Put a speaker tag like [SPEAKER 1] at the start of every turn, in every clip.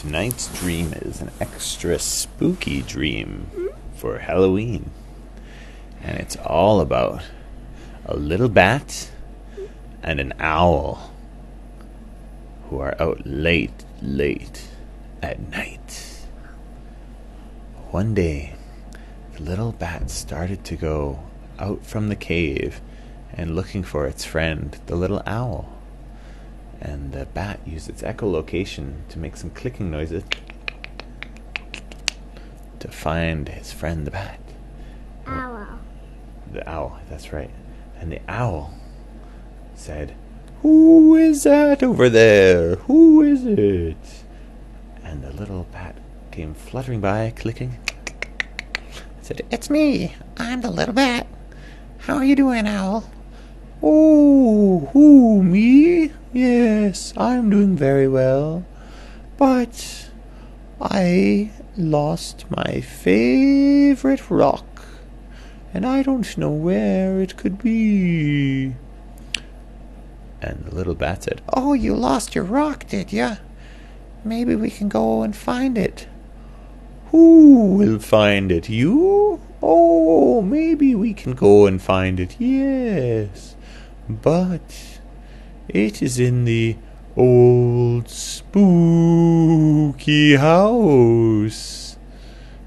[SPEAKER 1] Tonight's dream is an extra spooky dream for Halloween. And it's all about a little bat and an owl who are out late, late at night. One day, the little bat started to go out from the cave and looking for its friend, the little owl. And the bat used its echolocation to make some clicking noises to find his friend, the bat.
[SPEAKER 2] Owl.
[SPEAKER 1] The owl, that's right. And the owl said, Who is that over there? Who is it? And the little bat came fluttering by, clicking. Said, It's me. I'm the little bat. How are you doing, owl? Oh, who, me? Yes, I'm doing very well. But I lost my favorite rock and I don't know where it could be. And the little bat said, Oh, you lost your rock, did ya? Maybe we can go and find it. Who will find it? You? Oh, maybe we can go and find it, yes. But it is in the old spooky house.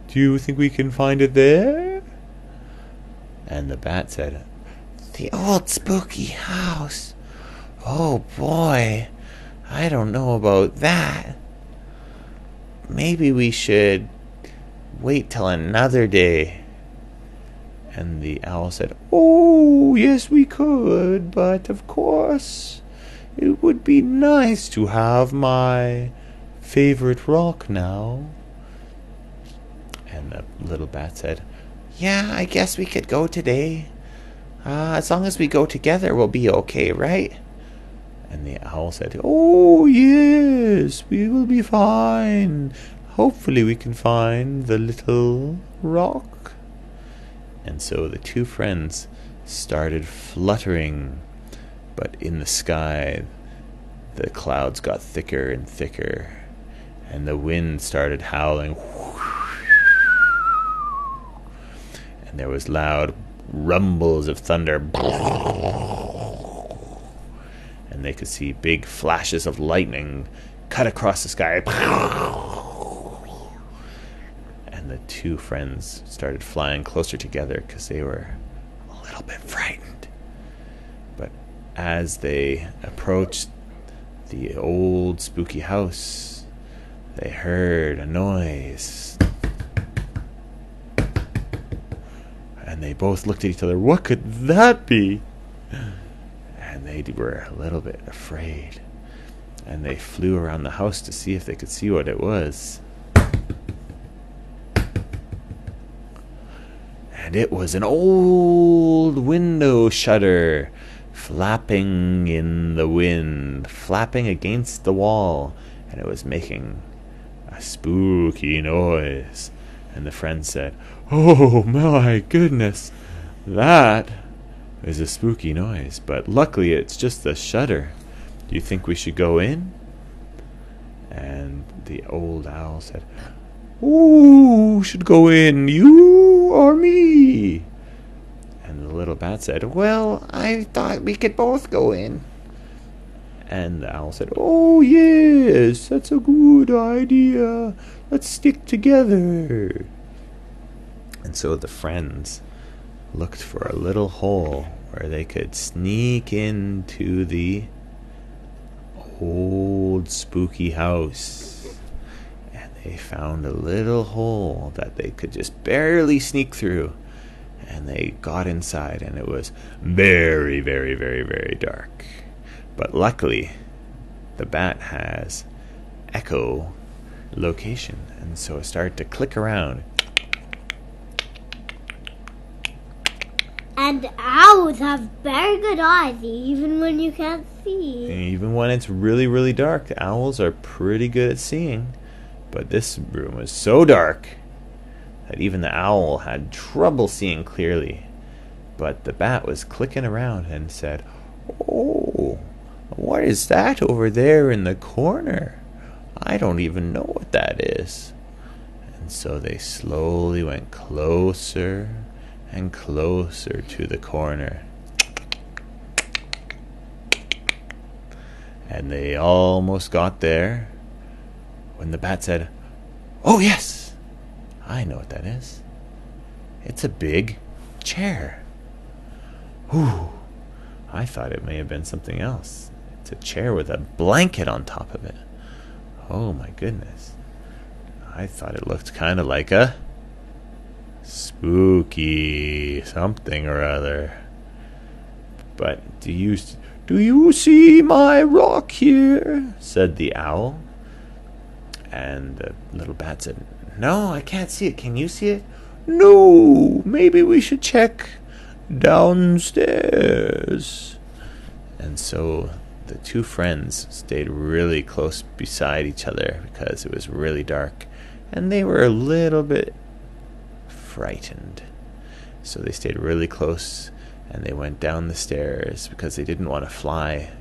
[SPEAKER 1] Do you think we can find it there? And the bat said, The old spooky house. Oh boy, I don't know about that. Maybe we should wait till another day. And the owl said, Oh, yes, we could, but of course, it would be nice to have my favorite rock now. And the little bat said, Yeah, I guess we could go today. Uh, as long as we go together, we'll be okay, right? And the owl said, Oh, yes, we will be fine. Hopefully, we can find the little rock. And so the two friends started fluttering, but in the sky, the clouds got thicker and thicker, and the wind started howling. And there was loud rumbles of thunder. And they could see big flashes of lightning cut across the sky. And the two friends started flying closer together because they were a little bit frightened. As they approached the old spooky house, they heard a noise. And they both looked at each other. What could that be? And they were a little bit afraid. And they flew around the house to see if they could see what it was. And it was an old window shutter flapping in the wind, flapping against the wall, and it was making a spooky noise. And the friend said, Oh my goodness, that is a spooky noise, but luckily it's just the shutter. Do you think we should go in? And the old owl said, Who should go in, you or me? Bat said, Well, I thought we could both go in. And the owl said, Oh, yes, that's a good idea. Let's stick together. And so the friends looked for a little hole where they could sneak into the old spooky house. And they found a little hole that they could just barely sneak through. And they got inside, and it was very, very, very, very dark. But luckily, the bat has echo location, and so it started to click around.
[SPEAKER 2] And owls have very good eyes, even when you can't
[SPEAKER 1] And
[SPEAKER 2] see.
[SPEAKER 1] even when it's really, really dark, owls are pretty good at seeing. But this room was so dark that even the owl had trouble seeing clearly. But the bat was clicking around and said, Oh, what is that over there in the corner? I don't even know what that is. And so they slowly went closer and closer to the corner. And they almost got there when the bat said, Oh, yes, I know what that is. It's a big chair. Whew, I thought it may have been something else. It's a chair with a blanket on top of it. Oh my goodness. I thought it looked kind of like a spooky something or other. But do you do you see my rock here? said the owl. And the little bat said, No, I can't see it. Can you see it? No, maybe we should check downstairs. And so the two friends stayed really close beside each other because it was really dark and they were a little bit frightened. So they stayed really close and they went down the stairs because they didn't want to fly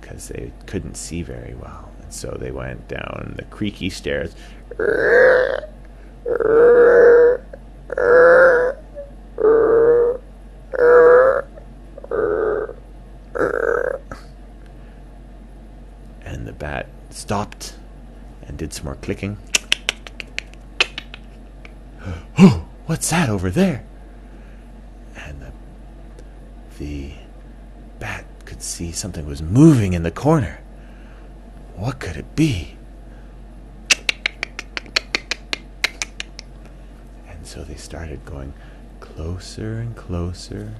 [SPEAKER 1] because they couldn't see very well. And so they went down the creaky stairs. And the bat stopped and did some more clicking. What's that over there? And the, the bat could see something was moving in the corner. What could it be? And so they started going closer and closer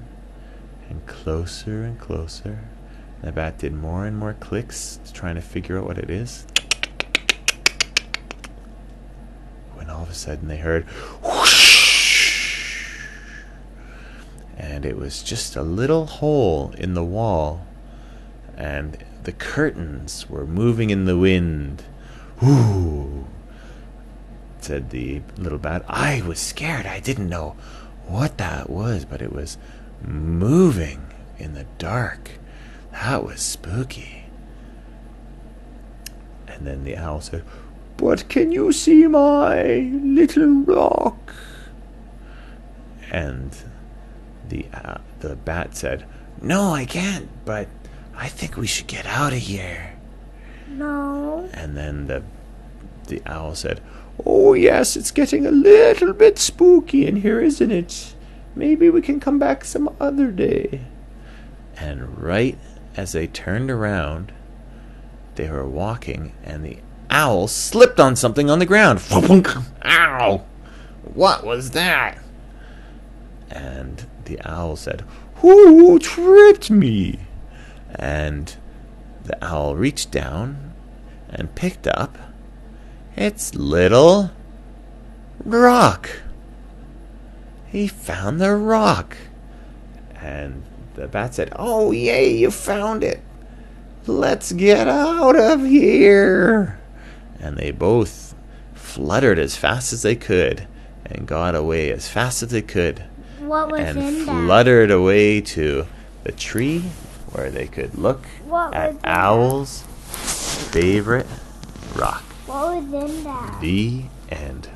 [SPEAKER 1] and closer and closer. The bat did more and more clicks, trying to figure out what it is. When all of a sudden they heard whoosh, and it was just a little hole in the wall, and the curtains were moving in the wind. Ooh, said the little bat. I was scared. I didn't know what that was, but it was moving in the dark. That was spooky. And then the owl said, But can you see my little rock? And the uh, the bat said, No, I can't, but I think we should get out of here.
[SPEAKER 2] No.
[SPEAKER 1] And then the the owl said, Oh yes, it's getting a little bit spooky in here, isn't it? Maybe we can come back some other day. And right as they turned around, they were walking, and the owl slipped on something on the ground. Ow! What was that? And the owl said, Who tripped me? And the owl reached down and picked up its little rock. He found the rock. And the bat said, Oh, yay, you found it. Let's get out of here. And they both fluttered as fast as they could and got away as fast as they could
[SPEAKER 2] What was
[SPEAKER 1] and
[SPEAKER 2] in that?
[SPEAKER 1] fluttered away to the tree where they could look
[SPEAKER 2] What
[SPEAKER 1] at? Owl's favorite rock.
[SPEAKER 2] What was in that?
[SPEAKER 1] The end.